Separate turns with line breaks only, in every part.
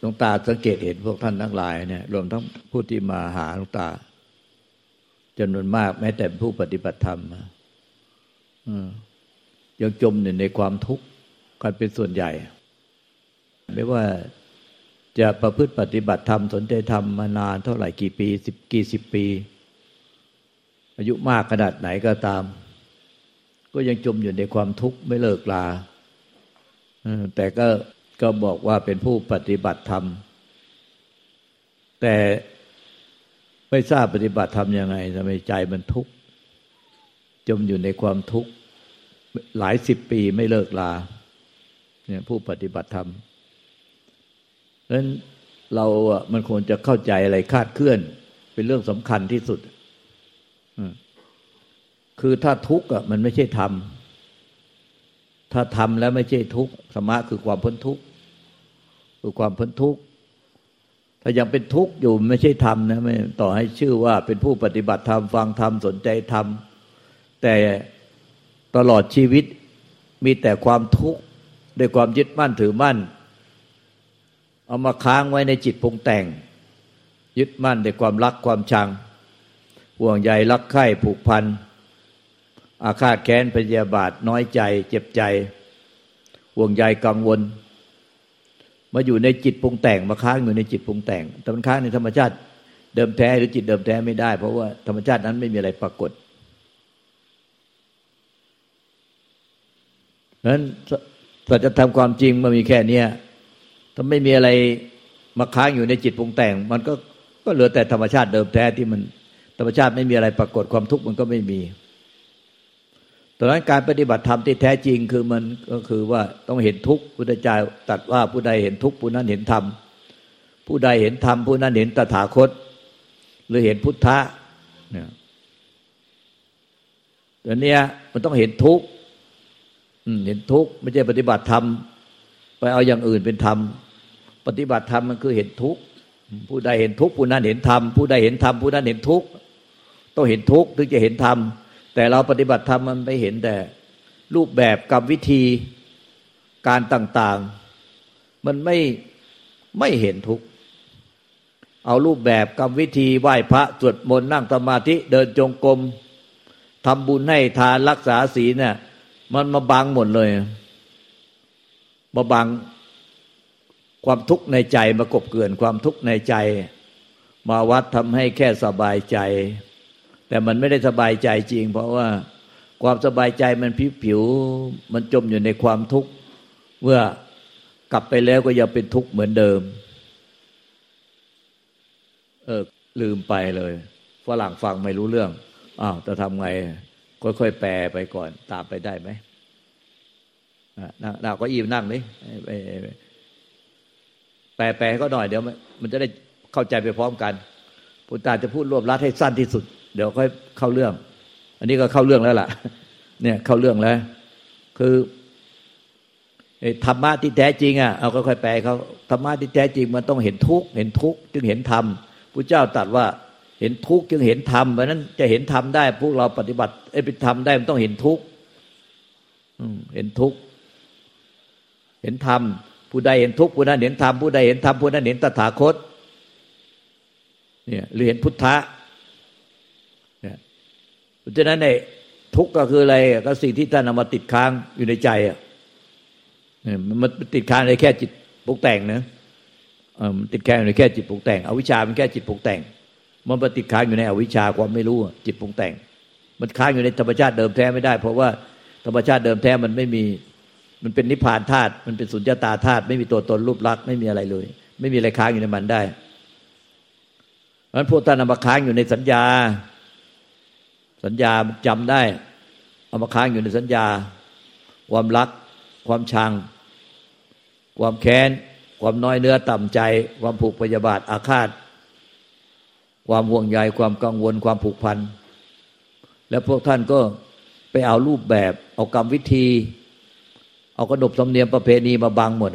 หลวงตาสังเกตเห็นพวกท่านทั้งหลายเนี่ยรวมทั้งผู้ที่มาหาหลวงตาจำนวนมากแม้แต่ผู้ปฏิบัติธรรมยังจมอยู่ในความทุกข์กันเป็นส่วนใหญ่ ไม่ว่าจะประพฤติปฏิบัติธรรมสนใจธรรมมานานเท่าไหร่กี่ปีสิบกี่สิบปี อายุมากขนาดไหนก็ตาม ก็ยังจมอยู่ในความทุกข์ไม่เลิกลาแต่ก็ ก็บอกว่าเป็นผู้ปฏิบัติธรรม แต่ไม่ทราบปฏิบัติธรรมยังไงทำไมใจมันทุกข์จมอยู่ในความทุกข์หลายสิบปีไม่เลิกลาเนี่ยผู้ปฏิบัติธรรมเพราะนั้นเราอะมันควรจะเข้าใจอะไรคาดเคลื่อน เป็นเรื่องสำคัญที่สุดคือถ้าทุกข์อะมันไม่ใช่ธรรมถ้าทำแล้วไม่ใช่ทุกข์สมะคือความพ้นทุกข์ คือความพ้นทุกข์ ถ้ายังเป็นทุกข์อยู่ไม่ใช่ธรรมนะไม่ต่อให้ชื่อว่าเป็นผู้ปฏิบัติธรรมฟังธรรมสนใจธรรม แต่ตลอดชีวิตมีแต่ความทุกข์ด้วยความยึดมั่นถือมั่น เอามาค้างไว้ในจิตปรุงแต่ง ยึดมั่นในความรักความชัง ห่วงใยรักใคร่ผูกพัน อาฆาตแค้นพยาบาทน้อยใจ เจ็บใจ ห่วงใยกังวล มาอยู่ในจิตปรุงแต่งมาค้างอยู่ในจิตปรุงแต่ง แต่มันค้างในธรรมชาติเดิมแท้หรือจิตเดิมแท้ไม่ได้ เพราะว่าธรรมชาตินั้นไม่มีอะไรปรากฏนั้นสัจธรรมความจริงมันมีแค่เนี้ยถ้าไม่มีอะไรมาค้างอยู่ในจิตปรุงแต่ง มันก็ก็เหลือแต่ธรรมชาติเดิมแท้ที่มันธรรมชาติไม่มีอะไรปรากฏความทุกข์มันก็ไม่มี ดังนั้นการปฏิบัติธรรมที่แท้จริงคือมันก็คือว่าต้องเห็นทุกข์พุทธเจ้าตัดว่าผู้ใดเห็นทุกข์ผู้นั้นเห็นธรรมผู้ใดเห็นธรรมผู้นั้นเห็นตถาคต หรือเห็นพุทธะเนี่ยอันนี้มันต้องเห็นทุกข์เห็นทุกข์ไม่ใช่ปฏิบัติธรรมไปเอาอย่างอื่นเป็นธรรม ปฏิบัติธรรมมันคือเห็นทุกข์ผู้ใดเห็นทุกข์ผู้นั้นเห็นธรรมผู้ใดเห็นธรรมผู้นั้นเห็นทุกข์ต้องเห็นทุกข์ถึงจะเห็นธรรม แต่เราปฏิบัติธรรมมันไปเห็นแต่รูปแบบกับวิธีการต่าง ๆ มันไม่ไม่เห็นทุก เอารูปแบบกับวิธีไหว้พระสวดมนต์นั่งสมาธิเดินจงกรมทำบุญให้ทานรักษาศีลเนี่ยมันมาบังหมดเลยมาบังความทุกข์ในใจมากบเกินความทุกข์ในใจ มาวัดทำให้แค่สบายใจ แต่มันไม่ได้สบายใจจริง เพราะว่าความสบายใจมันผิวผิว มันจมอยู่ในความทุกข์เมื่อกลับไปแล้วก็ยังเป็นทุกข์เหมือนเดิม เออลืมไปเลยฝรั่งฟังไม่รู้เรื่องอ้าวจะทำไง ค่อยๆแปลไปก่อน ตามไปได้ไหมนั่งเราก็อีมนั่งนี่แปลแปลก็หน่อยเดี๋ยว มันจะได้เข้าใจไปพร้อมกันพุทธาจะพูดรวบรัดให้สั้นที่สุด เดี๋ยวค่อยเข้าเรื่อง อันนี้ก็เข้าเรื่องแล้วล่ะ เนี่ยเข้าเรื่องแล้ว คือธรรมะที่แท้จริงอะเอาค่อยๆแปลเขาธรรมะที่แท้จริงมันต้องเห็นทุกข์เห็นทุกข์จึงเห็นธรรมพระเจ้าตรัสว่าเห็นทุกข์จึงเห็นธรรมเพราะนั้นจะเห็นธรรมได้ พวกเราปฏิบัติไอ้เป็นธรรมได้มันต้องเห็นทุกข์เห็นทุกข์เห็นธรรมผู้ใดเห็นทุกข์ผู้นั้นเห็นธรรมผู้ใดเห็นธรรมผู้นั้นเห็นตถาคต เนี่ยหรือเห็นพุทธะ เพราะฉะนั้นในทุกข์ก็คืออะไรก็สิ่งที่ท่านเอามาติดค้างอยู่ในใจอะมันติดค้างในแค่จิตปลุกแต่งนะมันติดค้างในแค่จิตปลุกแต่งอวิชามันแค่จิตปลุกแต่ง มันมาติดค้างอยู่ในอวิชาความไม่รู้จิตปลุกแต่ง มันค้างอยู่ในธรรมชาติเดิมแท้ไม่ได้ เพราะว่าธรรมชาติเดิมแท้มันไม่มี มันเป็นนิพพานธาตุมันเป็นสุญญตาธาตุไม่มีตัวตนรูปลักษณ์ไม่มีอะไรเลย ไม่มีอะไรค้างอยู่ในมันได้เพราะฉะนั้นพวกท่านนำมาค้างอยู่ในสัญญา สัญญาจำได้ เอามาค้างอยู่ในสัญญา ความรัก ความชัง ความแค้น ความน้อยเนื้อต่ำใจ ความผูกพยาบาทอาฆาต ความห่วงใยความกังวล ความผูกพัน แล้วพวกท่านก็ไปเอารูปแบบ เอากรรมวิธี เอากระดบธรรมเนียมประเพณีมาบังหมด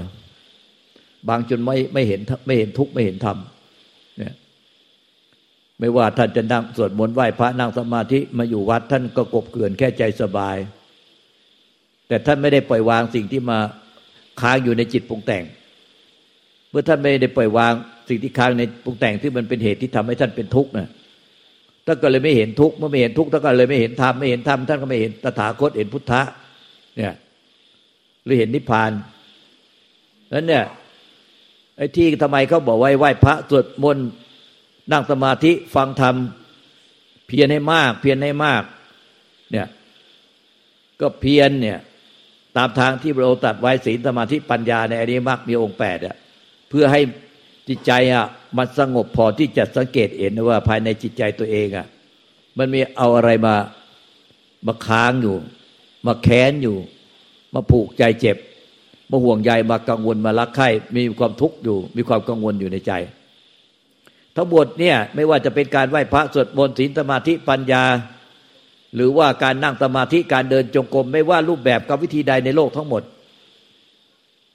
บางจนไม่ไม่เห็นไม่เห็นทุกข์ไม่เห็นธรรม ไม่ว่าท่านจะนั่งสวดมนต์ไหว้พระนั่งสมาธิมาอยู่วัดท่านก็กบเกลื่อนแค่ใจสบาย แต่ท่านไม่ได้ปล่อยวางสิ่งที่มาค้างอยู่ในจิตปรุงแต่งมื่อท่านไม่ได้ปล่อยวางสิ่งที่ค้างในปรุงแต่งที่มันเป็นเหตุที่ทำให้ท่านเป็นทุกข์นะท่านก็เลยไม่เห็นทุกข์เมื่อไม่เห็นทุกข์ท่านก็เลยไม่เห็นธรรมไม่เห็นธรรมท่านก็ไม่เห็นตถาคตเห็นพุทธะเนี่ยหรือเห็นนิพพานนั้นเนี่ยไอ้ที่ทำไมเขาบอกไว้ไหว้พระสวดมนต์ นั่งสมาธิฟังธรรมเพียรให้มาก เพียรให้มาก เนี่ยก็เพียรเนี่ยตามทางที่เราตัดไว้ศีลสมาธิปัญญาในอริยมรรคมีองค์แปดอะเพื่อให้จิตใจอะมันสงบพอที่จะสังเกตเห็นว่าภายในจิตใจตัวเองอะมันมีเอาอะไรมามาค้างอยู่ มาแค้นอยู่ มาผูกใจเจ็บ มาห่วงใยมากังวลมารักใคร่มีความทุกข์อยู่ มีความกังวลอยู่ในใจ ทั้งหมดเนี่ยไม่ว่าจะเป็นการไหว้พระสวดมนต์ศีลสมาธิปัญญา หรือว่าการนั่งสมาธิการเดินจงกรม ไม่ว่ารูปแบบกับวิธีใดในโลกทั้งหมด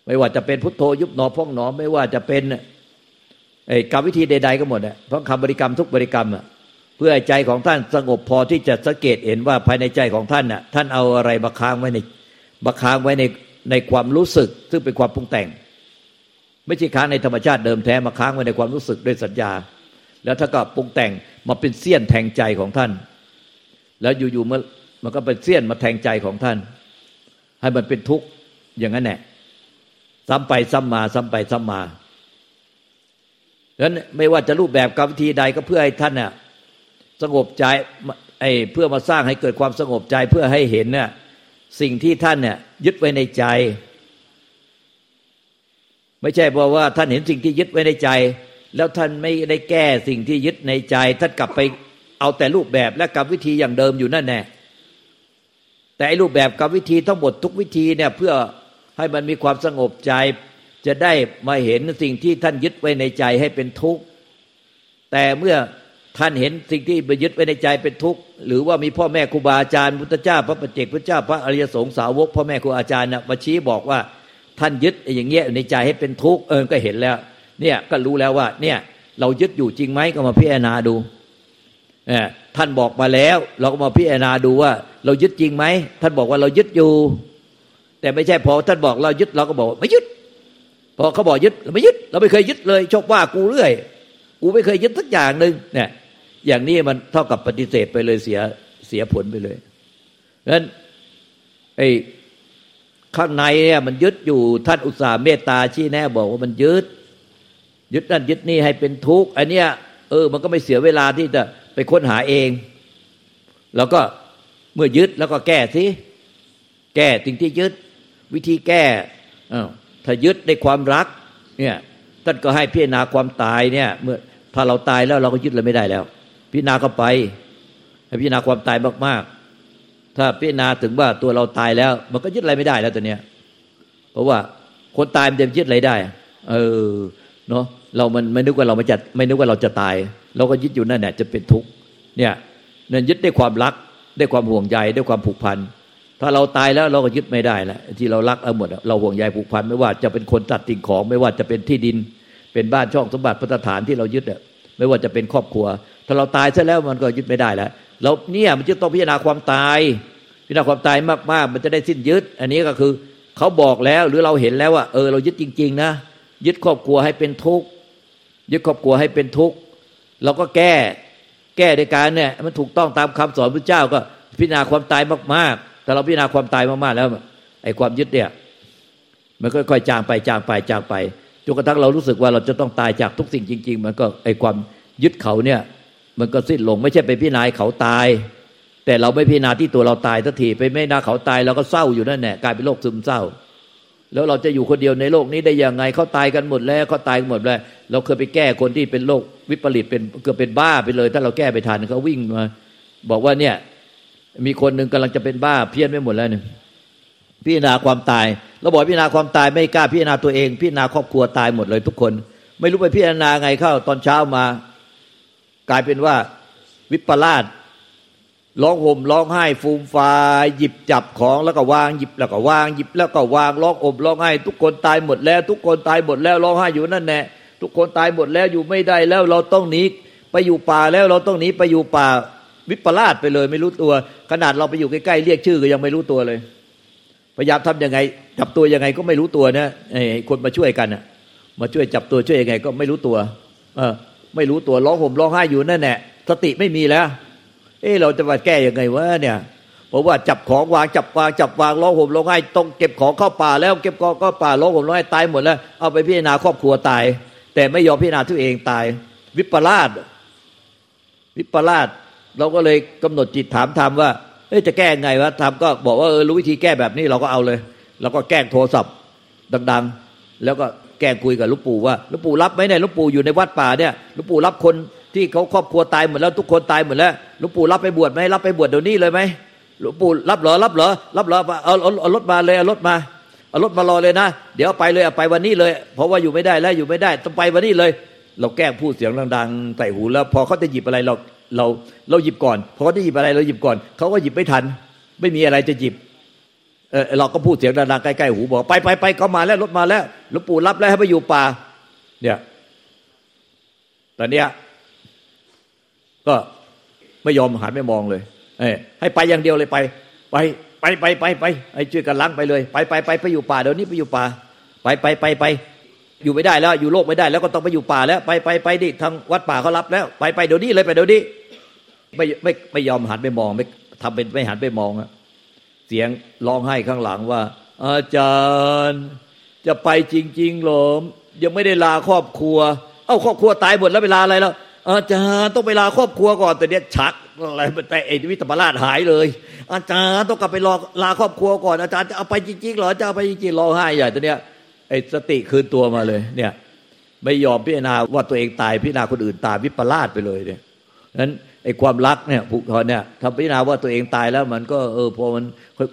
ไม่ว่าจะเป็นพุทโธยุบหนอพองหนอ ไม่ว่าจะเป็นไอ้กรรมวิธีใด ๆ ก็หมดอะเพราะคำบริกรรมทุกบริกรรมอะเพื่อใจของท่านสงบพอที่จะสังเกตเห็นว่าภายในใจของท่านน่ะท่านเอาอะไรมาค้างไว้ในมาค้างไว้ในในความรู้สึก ซึ่งเป็นความปรุงแต่ง ไม่ใช่ค้างในธรรมชาติเดิมแท้มาค้างไว้ในความรู้สึกด้วยสัญญา แล้วถ้าก็ปรุงแต่งมาเป็นเสี้ยนแทงใจของท่าน แล้วอยู่ๆมื่อมันก็เป็นเสี้ยนมาแทงใจของท่าน ให้มันเป็นทุกข์อย่างนั้นแหละซ้ำไปซ้ำมาซ้ำไปซ้ำมาดังนั้นไม่ว่าจะรูปแบบกรรมวิธีใดก็เพื่อให้ท่านเนี่ยสงบใจไอ้เพื่อมาสร้างให้เกิดความสงบใจเพื่อให้เห็นเนี่ยสิ่งที่ท่านเนี่ยยึดไว้ในใจ ไม่ใช่บอกว่าท่านเห็นสิ่งที่ยึดไว้ในใจ แล้วท่านไม่ได้แก้สิ่งที่ยึดในใจ ท่านกลับไปเอาแต่รูปแบบและกรรมวิธีอย่างเดิมอยู่นั่นแน่แต่รูปแบบกรรมวิธีทั้งหมดทุกวิธีเนี่ยเพื่อให้มันมีความสงบใจ จะได้มาเห็นสิ่งที่ท่านยึดไว้ในใจให้เป็นทุกข์แต่เมื่อท่านเห็นสิ่งที่ไปยึดไว้ในใจเป็นทุกข์หรือว่ามีพ่อแม่ครูบาอาจารย์พุทธเจ้าพระปฏิเจกพุทธเจ้าพระอริยสงสาวกพ่อแม่ครูอาจารย์นะมาชี้บอกว่า ท่านยึดอย่างเงี้ยในใจให้เป็นทุกข์เออก็เห็นแล้ว เนี่ยก็รู้แล้วว่า เนี่ย เรายึดอยู่จริงไหมก็มาพิจารณาดูท่านบอกมาแล้ว เราก็มาพิจารณาดูว่า เรายึดจริงไหมท่านบอกว่าเรายึดอยู่ แต่ไม่ใช่พอท่านบอกเรายึดเราก็บอกไม่ยึดพอเขาบอกยึดเราไม่ยึด เราไม่เคยยึดเลยชกว่ากูเรื่อยกูไม่เคยยึดสักอย่างหนึ่งเนี่ย อย่างนี้มันเท่ากับปฏิเสธไปเลยเสียเสียผลไปเลยนั้นไอ้ ข้างในเนี่ยมันยึดอยู่ท่านอุตส่าห์เมตตาชี้แน่บอกว่ามันยึด ยึดนั่นยึดนี่ให้เป็นทุกข์อันเนี้ยเออ มันก็ไม่เสียเวลาที่จะไปค้นหาเอง แล้วก็เมื่อยึดแล้วก็แก้สิแก้สิ่งที่ยึด วิธีแก้ถ้ายึดในความรัก เนี่ยท่านก็ให้พิจารณาความตายเนี่ย เมื่อถ้าเราตายแล้วเราก็ยึดอะไรไม่ได้แล้ว พิจารณาก็ไปให้พิจารณาความตายมากๆ ถ้าพิจารณาถึงว่าตัวเราตายแล้ว มันก็ยึดอะไรไม่ได้แล้วตัวเนี้ย เพราะว่าคนตายมันจะยึดอะไรได้ เออเนาะเรามันไม่นึกว่าเราไม่จะไม่นึกว่าเราจะตาย เราก็ยึดอยู่นั่นแหละจะเป็นทุกข์เนี่ยนั่นยึดได้ความรักได้ความห่วงใยได้ความผูกพันถ้าเราตายแล้วเราก็ยึดไม่ได้แล้วที่เรารักเอาหมดเราห่วงใยผูกพันไม่ว่าจะเป็นคนตัดสิ่งของไม่ว่าจะเป็นที่ดิน เป็นบ้านช่องสมบัติพัฒฐานที่เรายึดอะไม่ว่าจะเป็นครอบครัว ถ้าเราตายซะแล้วมันก็ยึดไม่ได้แล้ว เราเนี่ยมันจะต้องพิจารณาความตาย พิจารณาความตายมากๆ มันจะได้สิ้นยึด อันนี้ก็คือเขาบอกแล้วหรือเราเห็นแล้วว่า เออเรายึดจริง ๆ นะ ยึดครอบครัวให้เป็นทุกข์ยึดครอบครัวให้เป็นทุกข์เราก็แก้แก้ในการเนี่ยมันถูกต้องตามคำสอนพระเจ้าก็พิจารณาความตายมากๆถ้าเราพิจารณาความตายมากๆแล้วไอ้ความยึดเนี่ยมันค่อยๆจางไปจางไปจางไปจนกระทั่งเรารู้สึกว่าเราจะต้องตายจากทุกสิ่งจริง ๆ มันก็ไอ้ความยึดเขาเนี่ย มันก็สิ้นลง ไม่ใช่ไปพิจารณาเขาตาย แต่เราไม่พิจารณาที่ตัวเราตายทันทีไปไม่นาเขาตายเราก็เศร้าอยู่นั่นแหละกลายเป็นโรคซึมเศร้า แล้วเราจะอยู่คนเดียวในโลกนี้ได้ยังไงเขาตายกันหมดแล้วเขาตายหมดแล้ว เราเคยไปแก้คนที่เป็นโรควิปริตเป็นเกือบเป็นบ้าไปเลย ถ้าเราแก้ไปทันเขาวิ่งมาบอกว่าเนี่ย มีคนหนึ่งกำลังจะเป็นบ้าเพี้ยนไม่หมดแล้วเนี่ยพิจารณาความตายเราบอกพิจารณาความตายไม่กล้าพิจารณาตัวเอง พิจารณาครอบครัวตายหมดเลยทุกคน ไม่รู้ไปพิจารณาไงเข้าตอนเช้ามา กลายเป็นว่าวิปลาสร้องห่มร้องไห้ฟูมฟายหยิบจับของแล้วก็วางหยิบแล้วก็วางหยิบแล้วก็วางร้องอมร้องไห้ ทุกคนตายหมดแล้ว ทุกคนตายหมดแล้วร้องไห้อยู่นั่นแน่ทุกคนตายหมดแล้วอยู่ไม่ได้แล้วเราต้องหนีไปอยู่ป่าแล้วเราต้องหนีไปอยู่ป่าวิปลาสไปเลย ไม่รู้ตัว ขนาดเราไปอยู่ใกล้ๆเรียกชื่อก็ยังไม่รู้ตัวเลย พยายามทํำยังไง จับตัวยังไงก็ไม่รู้ตัวนะไอ้คนมาช่วยกันอะมาช่วยจับตัวช่วยยังไง ก็ไม่รู้ตัว เออ ไม่รู้ตัวร้องห่มร้องไห้อยู่นั่นแหละสติไม่มีแล้ว เออเราจะมาแก้ยังไงวะเนี่ยเพราะว่าจับของวางจับวางจับวางร้องห่มร้องไห้ต้องเก็บของเข้าป่าแล้วเก็บของเข้าป่าร้องห่มร้องไห้ตายหมดแล้ว เอาไปพิจารณาครอบครัวตาย แต่ไม่ยอมพิจารณาตัวเองตาย วิปลาสวิปลาสเราก็เลยกำหนดจิตถามธรรมว่าเอ้จะแก้ไงวะธรรมก็บอกว่าเออรู้วิธีแก้แบบนี้เราก็เอาเลย เราก็แก้งโทรศัพท์ดัง ๆ แล้วก็ แกคุยกับลูกปู่ว่าลูกปู่รับไหมเนี่ยลูกปู่อยู่ในวัดป่าเนี่ยลูกปู่รับคนที่เขาครอบครัวตายหมดแล้วทุกคนตายหมดแล้วลูกปู่รับไปบวชไหมรับไปบวชเดี๋ยวนี้เลยไหมลวงปู่รับเหรอรับเหรอรับเหรอเอาเอารถมาเลยเอารถมาเอารถมารอเลยนะ เดี๋ยวไปเลยไปวันนี้เลย เพราะว่าอยู่ไม่ได้แล้วอยู่ไม่ได้ต้องไปวันนี้เลย เราแกล้งพูดเสียงดังๆใส่หูแล้ว พอเขาจะหยิบอะไรเราเราเราหยิบก่อนพอเขาจะหยิบอะไรเราหยิบก่อนเขาก็หยิบไม่ทัน ไม่มีอะไรจะหยิบ เออเราก็พูดเสียงดังๆใกล้ๆหูบอกไปไปไปเขามาแล้วรถมาแล้วหลวงปู่รับแล้วให้ไปอยู่ป่า เนี่ยตอนเนี้ยก็ไม่ยอมหันไม่มองเลยเอ้ให้ไปอย่างเดียวเลยไป ไปไปไปไปไปไอ้ช่วยกันล้างไปเลย ไปไปไปไปอยู่ป่าเดี๋ยวนี้ไปอยู่ป่า ไปไปไปไปอยู่ไม่ได้แล้ว อยู่โลกไม่ได้แล้วก็ต้องไปอยู่ป่าแล้ว ไปไปไปดิทางวัดป่าเขารับแล้ว ไปไปเดี๋ยวนี้เลยไปเดี๋ยวนี้ไม่ไม่ไม่ยอมหันไปมองไม่ทำเป็นไม่หันไปมองอะ เสียงร้องไห้ข้างหลังว่า อาจารย์ จะไปจริงๆหรอยังไม่ได้ลาครอบครัว เอ้าครอบครัวตายหมดแล้วเวลาอะไรแล้วอาจารย์ต้องไปลาครอบครัวก่อนแต่เนี้ยชักอะไรแต่เอวิตมราชหายเลย อาจารย์ต้องกลับไปรอลาครอบครัวก่อนอาจารย์จะเอาไปจริงๆหรอจะเอาไปจริงๆร้องไห้ใหญ่ตัวเนี้ยไอ้สติคืนตัวมาเลยเนี่ย ไม่ยอมพิจารณาว่าตัวเองตายพิจารณาคนอื่นตายวิปลาสไปเลยเนี่ยนั้น ไอ้ความรักเนี่ยผูกคอเนี่ยทำพิจารณาว่าตัวเองตายแล้วมันก็เออพอมัน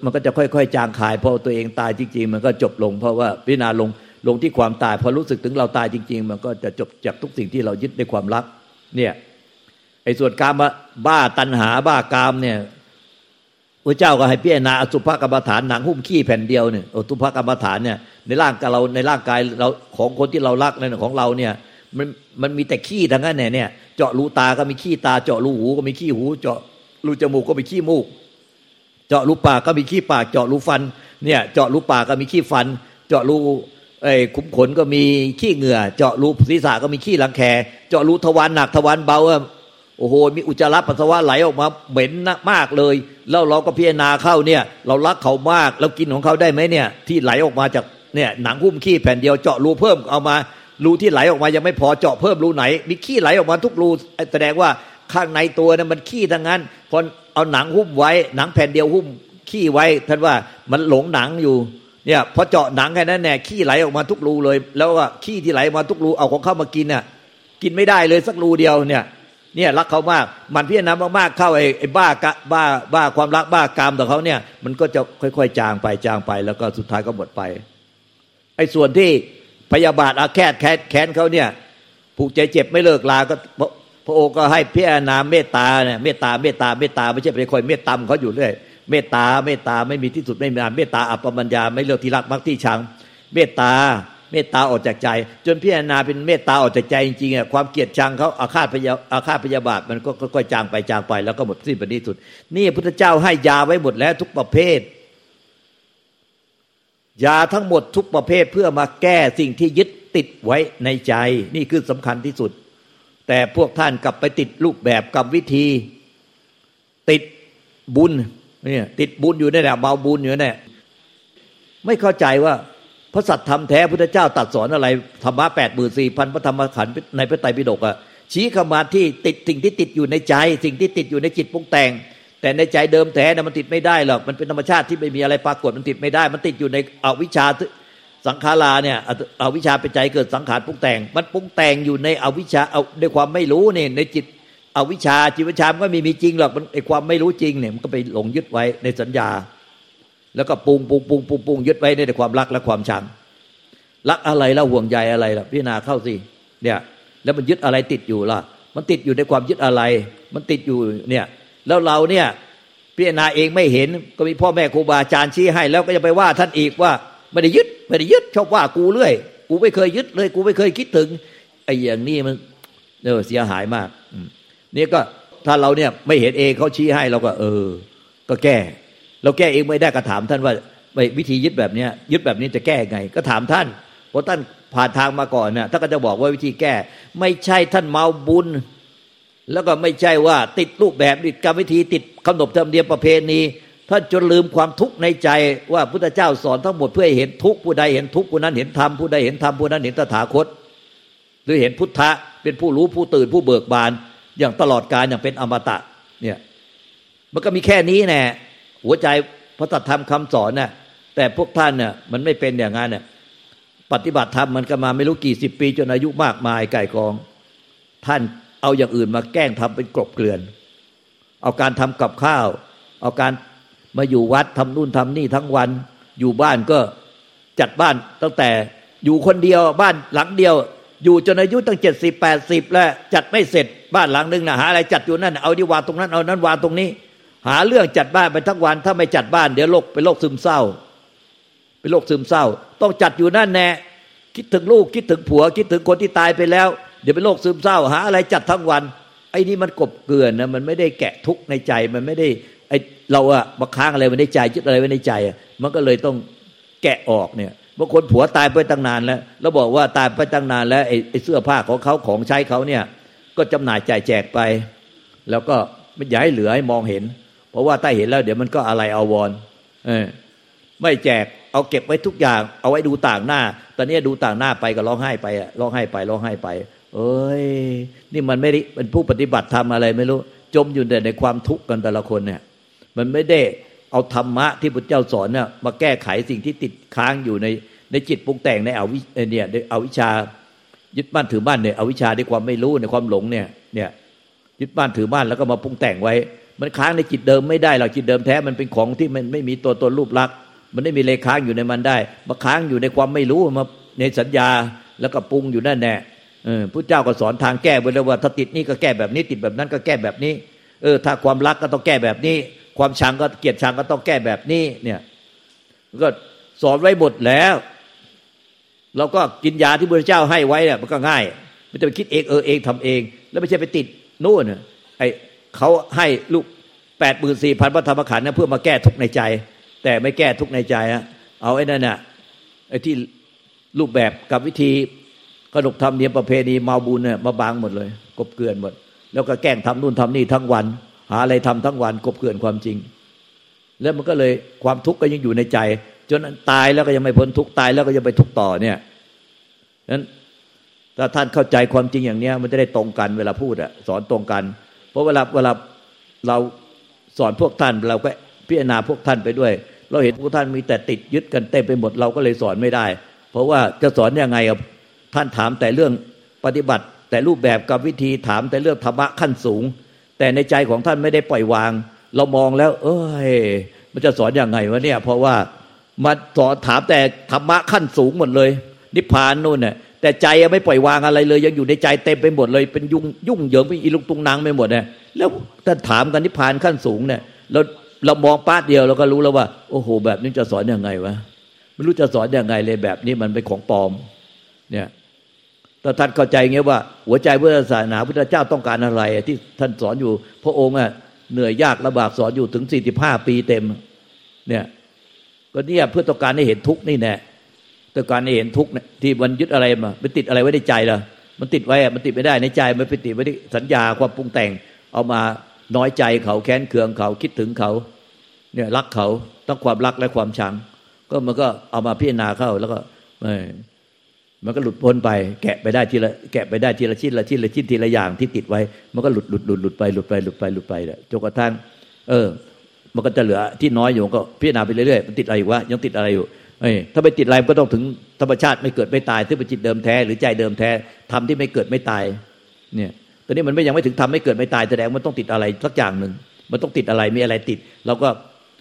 มันก็จะค่อยๆ จางคายพอตัวเองตายจริง ๆ มันก็จบลง เพราะว่าพิจารณาลงลงที่ความตาย พอรู้สึกถึงเราตายจริง ๆ มันก็จะจบจากทุกสิ่งที่เรายึดในความรัก เนี่ยไอ้ส่วนกามบ้าตันหาบ้ากามเนี่ยพระเจ้าก็ให้พิจารณาอสุภกรรมฐานหนังหุ้มขี้แผ่นเดียวเนี่ยอสุภกรรมฐานเนี่ยในร่างกายเราในร่างกายเราของคนที่เรารักในของเราเนี่ย มันมันมีแต่ขี้ทั้งนั้นเนี่ย เจาะรูตาก็มีขี้ตา เจาะรูหูก็มีขี้หู เจาะรูจมูกก็มีขี้มูก เจาะรูปากก็มีขี้ปาก เจาะรูฟัน เนี่ย เจาะรูปากก็มีขี้ฟัน เจาะรูไอ้ขุมขนก็มีขี้เหงื่อ เจาะรูศีรษะก็มีขี้หลังแค เจาะรูทวารหนักทวารเบาโอ้โห มีอุจจาระปัสสาวะไหลออกมาเหม็นมากเลย แล้วเราก็พิจารณาเข้าเนี่ย เรารักเขามากเรากินของเขาได้ไหมเนี่ย ที่ไหลออกมาจากเนี่ยหนังหุ้มขี้แผ่นเดียวเจาะรูเพิ่มเอามา รูที่ไหลออกมายังไม่พอเจาะเพิ่มรูไหน มีขี้ไหลออกมาทุกรูแสดงว่าข้างในตัวนั้นมันขี้ทั้งนั้นพอเอาหนังหุ้มไว้ หนังแผ่นเดียวหุ้มขี้ไว้ท่านว่ามันหลงหนังอยู่เนี่ยพอเจาะหนังแค่นั้นแน่ขี้ไหลออกมาทุกรูเลย แล้วว่าขี้ที่ไหลออกมาทุกรูเอาของเข้ามากินเนี่ยกินไม่ได้เลยสักรูเดียวเนี่ย เนี่ยรักเขามากมันพิจารณามากๆเข้าไอ้ไอ้บ้ากะบ้าบ้าความรักบ้ากามต่อเขาเนี่ย มันก็จะค่อยๆ จางไปจางไป แล้วก็สุดท้ายก็หมดไปไอ้ส่วนที่ พยาบาทอาแคดแค้นแค้นเขาเนี่ย ผูกใจเจ็บไม่เลิกลาก็พระองค์ก็ให้พิจารณาเมตตาเนี่ยเมตตาเมตตาเมตตาไม่ใช่ไปคอยเมตตามเขาอยู่เรื่อยเมตตาเมตตาไม่มีที่สุดไม่มีเมตตาอัปปมัญญาไม่เลือกที่รักมักที่ชัง เมตตาเมตตาออกจากใจ จนพิจารณาเป็นเมตตาออกจากใจจริงๆอะความเกลียดชังเขาอาฆาตพยาอาฆาตพยาบาทมันก็ค่อยๆจางไปจางไปแล้วก็หมดสิ้นไปที่สุด นี่พุทธเจ้าให้ยาไว้หมดแล้วทุกประเภท ยาทั้งหมดทุกประเภทเพื่อมาแก้สิ่งที่ยึดติดไว้ในใจ นี่คือสำคัญที่สุด แต่พวกท่านกลับไปติดรูปแบบกับวิธี ติดบุญเนี่ยติดบุญอยู่นี่แหละเบาบุญอยู่นี่ไม่เข้าใจว่าพระสัตธรรมแท้พุทธเจ้าตัดสอนอะไรธรรมะแปดหมื่นสี่พันพระธรรมขันธ์ในพระไตรปิฎกอะชี้เข้ามาที่ติดสิ่งที่ติดอยู่ในใจ สิ่งที่ติดอยู่ในจิตปรุงแต่ง แต่ในใจเดิมแท้นะมันติดไม่ได้หรอกมันเป็นธรรมชาติที่ไม่มีอะไรปรากฏมันติดไม่ได้ มันติดอยู่ในอวิชชาสังขาราเนี่ยอวิชชาเป็นใจเกิดสังขารปรุงแต่ง มันปรุงแต่งอยู่ในอวิชชาเอาด้วยความไม่รู้เนี่ยในจิตอวิชชาจิตวิชามันก็ไม่มีจริงหรอกมันไอความไม่รู้จริงเนี่ยมันก็ไปหลงยึดไว้ในสัญญา แล้วก็ปรุงปรุงปรุงปรุงปรุงยึดไว้ในความรักและความชังรักอะไรแล้วห่วงใยอะไรล่ะพี่นาเข้าสิเนี่ย แล้วมันยึดอะไรติดอยู่ล่ะ มันติดอยู่ในความยึดอะไร มันติดอยู่เนี่ย แล้วเราเนี่ยพิจารณาเองไม่เห็นก็มีพ่อแม่ครูบาอาจารย์ชี้ให้ แล้วก็จะไปว่าท่านอีกว่าไม่ได้ยึดไม่ได้ยึดชอบว่ากูเรื่อย กูไม่เคยยึดเลย กูไม่เคยคิดถึงไอ้อย่างนี้มันเออเสียหายมากนี่ก็ถ้าเราเนี่ยไม่เห็นเองเขาชี้ให้เราก็ เออ ก็แก้ เราแก้เองไม่ได้ก็ถามท่านว่าวิธียึดแบบเนี้ยยึดแบบนี้จะแก้ไง ก็ถามท่านพราะท่านผ่านทางมาก่อนเนี่ยท่านก็จะบอกว่าวิธีแก้ ไม่ใช่ท่านเมาบุญ แล้วก็ไม่ใช่ว่าติดรูปแบบติดกรรมวิธีติดขนบธรรมเนียมประเพณีท่านจนลืมความทุกข์ในใจว่าพุทธเจ้าสอนทั้งหมดเพื่อให้เห็นทุกข์ผู้ใดเห็นทุกข์ผู้นั้นเห็นธรรมผู้ใดเห็นธรรมผู้นั้นเห็นตถาคตหรือเห็นพุทธะเป็นผู้รู้ผู้ตื่นผู้เบิกบาน อย่างตลอดกาลอย่างเป็นอมตะเนี่ยมันก็มีแค่นี้แน่หัวใจพระธรรมคำสอนน่ะแต่พวกท่านเนี่ยมันไม่เป็นอย่างนั้นเนี่ยปฏิบัติธรรมมันก็มาไม่รู้กี่สิบปีจนอายุมากมายไก่กอง ท่าน เอาอย่างอื่นมาแกล้งทำเป็นกลบเกลื่อน เอาการทำกับข้าว เอาการมาอยู่วัดทำนู่นทำนี่ทั้งวัน อยู่บ้านก็จัดบ้านตั้งแต่อยู่คนเดียวบ้านหลังเดียว อยู่จนอายุตั้งเจ็ดสิบแปดสิบแล้วจัดไม่เสร็จบ้านหลังนึงนะหาอะไรจัดอยู่นั่นเอาดีวางตรงนั้นเอานั้นวางตรงนี้ หาเรื่องจัดบ้านไปทั้งวัน ถ้าไม่จัดบ้านเดี๋ยวโรคเป็นโรคซึมเศร้า เป็นโรคซึมเศร้า ต้องจัดอยู่นั่นแน่คิดถึงลูกคิดถึงผัว คิดถึงคนที่ตายไปแล้ว เดี๋ยวเป็นโรคซึมเศร้าหาอะไรจัดทั้งวัน ไอ้นี่มันกบเกลื่อนนะมันไม่ได้แกะทุกในใจมันไม่ได้ไอเราอะมาค้างอะไรไว้ในใจยึดอะไรไว้ในใจอะมันก็เลยต้องแกะออกเนี่ยบางคนผัวตายไปตั้งนานแล้วเราบอกว่าตายไปตั้งนานแล้วไอ้เสื้อผ้าของเขาของใช้เขาเนี่ย ก็จำหน่ายจ่ายแจกไป แล้วก็ไม่ย้ายเหลือให้มองเห็น เพราะว่าถ้าเห็นแล้ว เดี๋ยวมันก็อะไรเอาวอนเออไม่แจกเอาเก็บไว้ทุกอย่าง เอาไว้ดูต่างหน้า ตอนนี้ดูต่างหน้าไปก็ร้องไห้ไปร้องไห้ไปร้องไห้ไป เอ้ย นี่มันไม่ได้เป็นผู้ปฏิบัติทำอะไรไม่รู้ จมอยู่แต่ในความทุกข์กันแต่ละคนเนี่ย มันไม่ได้เอาธรรมะที่พระเจ้าสอนเนี่ยมาแก้ไขสิ่งที่ติดค้างอยู่ในในจิตปรุงแต่งในเอาวิเนี่ยในเอาวิชายึดบ้านถือบ้านเนี่ยเอาวิชาด้วยความไม่รู้ในความหลงเนี่ยเนี่ยยึดบ้านถือบ้านแล้วก็มาปรุงแต่งไว้ มันค้างในจิตเดิมไม่ได้หรอกจิตเดิมแท้มันเป็นของที่มันไม่มีตัวตนรูปลักษณ์มันไม่มีเลค้างอยู่ในมันได้มาค้างอยู่ในความไม่รู้มาในสัญญาแล้วก็ปรุงอยู่นั่นแน่ เออพระเจ้าก็สอนทางแก้ไว้แล้วว่าถ้าติดนี่ก็แก้แบบนี้ ติดแบบนั้นก็แก้แบบนี้ เออ ถ้าความรักก็ต้องแก้แบบนี้ ความชังก็เกียรติชังก็ต้องแก้แบบนี้ เนี่ยก็สอนไว้หมดแล้ว เราก็กินยาที่พระเจ้าให้ไว้เนี่ยมันก็ง่ายไม่ต้องไปคิดเองเออเองทำเอง แล้วไม่ใช่ไปติดนู่นไอเขาให้ลูกแปดหมื่นสี่พันพระธรรมขันธ์นะเพื่อมาแก้ทุกในใจ แต่ไม่แก้ทุกในใจอะเอาไอ้นั่นน่ะไอ้ที่รูปแบบกับวิธี ขนบธรรมเนียมประเพณีมาบุญเนี่ยมาบางหมดเลย กบเกลื่อนหมด แล้วก็แกล้งทำนู่นทำนี่ทั้งวัน หาอะไรทำทั้งวัน กบเกลื่อนความจริง แล้วมันก็เลยความทุกข์ก็ยังอยู่ในใจ จนตายแล้วก็ยังไม่พ้นทุกข์ตายแล้วก็ยังไปทุกข์ต่อเนี่ยนั้นถ้าท่านเข้าใจความจริงอย่างเนี้ย มันจะได้ตรงกันเวลาพูดอะสอนตรงกัน เพราะเวลาเวลาเราสอนพวกท่านเราก็พิจารณาพวกท่านไปด้วย เราเห็นพวกท่านมีแต่ติดยึดกันเต็มไปหมดเราก็เลยสอนไม่ได้ เพราะว่าจะสอนยังไง ท่านถามแต่เรื่องปฏิบัติ แต่รูปแบบกับวิธีถามแต่เรื่องธรรมะขั้นสูง แต่ในใจของท่านไม่ได้ปล่อยวาง เรามองแล้ว เอ้ย มันจะสอนอยังไงวะเนี่ย เพราะว่ามาสอนถามแต่ธรรมะขั้นสูงหมดเลย นิพพานนู่นเนี่ยแต่ใจยังไม่ปล่อยวางอะไรเลย ยังอยู่ในใจเต็มไปหมดเลย เป็นยุ่งยุ่งเหยิงเป็นอีลุงตุงนางไปหมดเนี่ยแล้วท่านถามกันนิพพานขั้นสูงเนี่ยเราเรามองป้าเดียวเราก็รู้แล้วว่า โอ้โห แบบนี้จะสอนอยังไงวะไม่รู้จะสอนอยังไงเลยแบบนี้มันเป็นของปลอม เนี่ยถ้าท่านเข้าใจเงี้ยว่าหัวใจพุทธศาสนาพุทธเจ้าต้องการอะไร ที่ท่านสอนอยู่ พระองค์อะเหนื่อยยากลำบากสอนอยู่ถึงสี่สิบห้าปีเต็ม เนี่ย ก็เนี่ยเพื่อต้องการให้เห็นทุกนี่แน่ต้องการให้เห็นทุกที่มันยึดอะไรมามันติดอะไรไว้ในใจล่ะมันติดไว้มันติดไม่ได้ในใจมันไปติดไว้ที่สัญญาความปรุงแต่ง เอามาน้อยใจเขาแค้นเคืองเขาคิดถึงเขา เนี่ยรักเขาต้องความรักและความชัง ก็มันก็เอามาพิจารณาเข้าแล้วก็ มันก็หลุดพ้นไป แกะไปได้ทีละแกะไปได้ทีละชิ้นละชิ้นละชิ้นทีละอย่างที่ติดไว้ มันก็หลุดหลุดหลุดหลุดไปหลุดไปหลุดไปหลุดไปแหละจนกระทั่งเออ มันก็จะเหลือที่น้อยอยู่ก็พิจารณาไปเรื่อยๆมันติดอะไรอยู่วะยังติดอะไรอยู่เอ้ถ้าไปติดอะไรมันก็ต้องถึงธรรมชาติไม่เกิดไม่ตายที่เป็นจิตเดิมแท้หรือใจเดิมแท้ทำที่ไม่เกิดไม่ตาย เนี่ยตอนนี้มันไม่ยังไม่ถึงทำไม่เกิดไม่ตายแสดงมันต้องติดอะไรสักอย่างหนึ่งมันต้องติดอะไรมีอะไรติดเราก็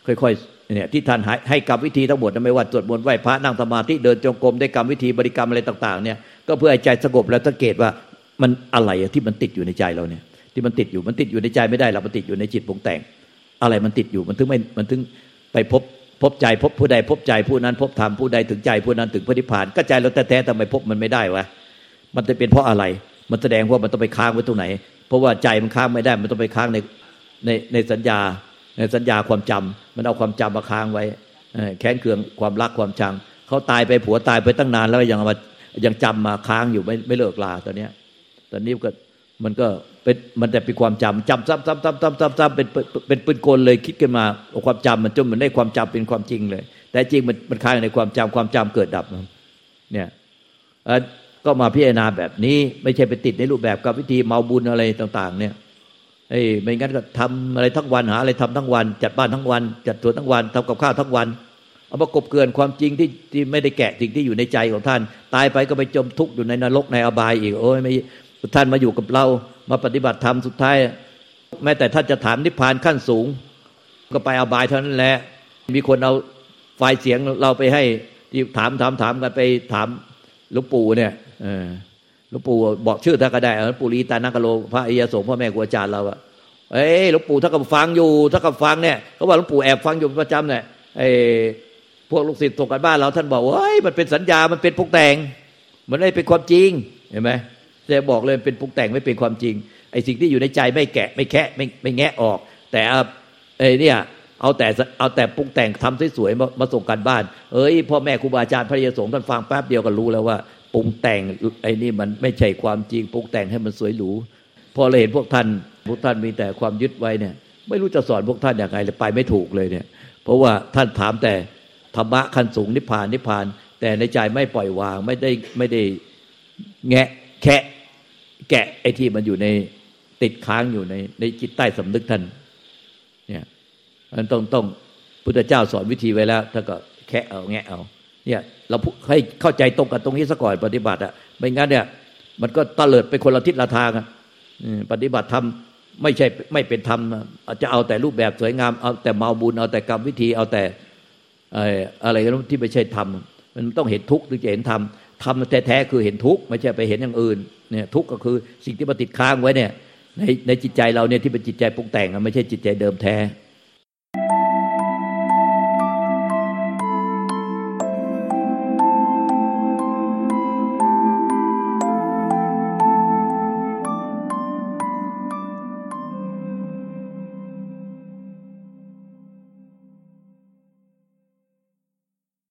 ค่อย เนี่ยที่ท่านให้กรรมวิธีทั้งหมดไม่ว่าตรวจมนต์ไหว้พระนั่งสมาธิเดินจงกรมได้กรรมวิธีบริกรรมอะไรต่างๆเนี่ยก็เพื่อให้ใจสงบแล้วสังเกตว่ามันอะไรที่มันติดอยู่ในใจเราเนี่ย ที่มันติดอยู่มันติดอยู่ในใจไม่ได้เรามันติดอยู่ในจิตปรุงแต่ง อะไรมันติดอยู่มันถึงไม่มันถึงไปพบพบใจพบผู้ใดพบใจผู้นั้น พบธรรมผู้ใดถึงใจผู้นั้นถึงพระนิพพานก็ใจเราแท้ๆทำไมพบมันไม่ได้วะมันจะเป็นเพราะอะไร มันแสดงว่ามันต้องไปค้างไว้ตรงไหน เพราะว่าใจมันค้างไม่ได้ มันต้องไปค้างในในในสัญญา สัญญาความจำมันเอาความจำมาค้างไว้แค้นเคืองความรักความชังเขาตายไปผัวตายไปตั้งนานแล้วยังมายังจำมาค้างอยู่ไม่ไม่เลิกลาตอนเนี้ย ตอนนี้ก็มันก็เป็นมันแต่เป็นความจำจำซ้ำซ้ำซ้ำซ้ำซ้ำซ้ำเป็นเป็นปืนกลเลยคิดขึ้นมาความจำมันจนมันได้ความจำเป็นความจริงเลย แต่จริงมันมันค้างในความจำความจำเกิดดับเนี่ยก็มาพิจารณาแบบนี้ ไม่ใช่ไปติดในรูปแบบกับวิธีเมาบุญอะไรต่าง ๆ เนี่ย ไอ้ไม่งั้นก็ทำอะไรทั้งวันหาอะไรทำทั้งวัน จัดบ้านทั้งวัน จัดสวนทั้งวันทำกับข้าวทั้งวัน เอามากบเกินความจริงที่ที่ไม่ได้แกะสิ่งที่อยู่ในใจของท่าน ตายไปก็ไปจมทุกข์อยู่ในนรกในอบายอีกโอ้ยไม่ท่านมาอยู่กับเรา มาปฏิบัติธรรมสุดท้าย แม้แต่ท่านจะถามนิพพานขั้นสูง ก็ไปอบายเท่านั้นแหละมีคนเอาไฟเสียงเราไปให้ที่ถามถามถามกันไปถามหลวงปู่เนี่ย หลวงปู่บอกชื่อท่านก็ได้หลวงปู่ลีตานักโลพระอิยสงพ่อแม่ครูอาจารย์เราอะเอ้หลวงปู่ถ้ากับฟังอยู่ถ้ากับฟังเนี่ยเขาว่าหลวงปู่แอบฟังอยู่ประจำเนี่ยไอ้พวกลูกศิษย์ตกกันบ้านเราท่านบอกว่าเฮ้ยมันเป็นสัญญามันเป็นพุกแต่ง มันไม่เป็นความจริงเห็นไหมแต่บอกเลยเป็นพุกแต่งไม่เป็นความจริงไอ้สิ่งที่อยู่ในใจไม่แกะไม่แคะไม่ไม่แงะออก แต่ไอ้เนี่ยเอาแต่เอาแต่ปรุงแต่งทำสวยๆมามาส่งกันบ้าน เอ้ยพ่อแม่ครูบาอาจารย์พระยสงฆ์ท่านฟังแป๊บเดียวก็รู้แล้วว่า ปรุงแต่งไอ้นี่มันไม่ใช่ความจริงปรุงแต่งให้มันสวยหรูพอเราเห็นพวกท่านพวกท่านมีแต่ความยึดไว้เนี่ย ไม่รู้จะสอนพวกท่านอย่างไรเลยไปไม่ถูกเลยเนี่ย เพราะว่าท่านถามแต่ธรรมะขั้นสูงนิพพานนิพพาน แต่ในใจไม่ปล่อยวางไม่ได้ไม่ได้แงะแคะแกะไอ้ที่มันอยู่ในติดค้างอยู่ในในจิตใต้สำนึกท่านเนี่ยมันต้องต้องพุทธเจ้าสอนวิธีไว้แล้วถ้าก็แคะเอาแงะเอาเนี่ย เราให้เข้าใจตรงกันตรงนี้ซะก่อนปฏิบัติอะไม่งั้นเนี่ย มันก็ตะเลิดไปคนละทิศละทางอะปฏิบัติธรรมไม่ใช่ไม่เป็นธรรมจะเอาแต่รูปแบบสวยงามเอาแต่เมาบุญเอาแต่กรรมวิธีเอาแต่อะไรที่ไม่ใช่ธรรมมันต้องเห็นทุกข์ถึงจะเห็นธรรมธรรมแท้ๆคือเห็นทุกข์ไม่ใช่ไปเห็นอย่างอื่นเนี่ยทุกข์ก็คือสิ่งที่มาติดค้างไว้เนี่ยในในจิตใจเราเนี่ยที่เป็นจิตใจปรุงแต่งไม่ใช่จิตใจเดิมแท้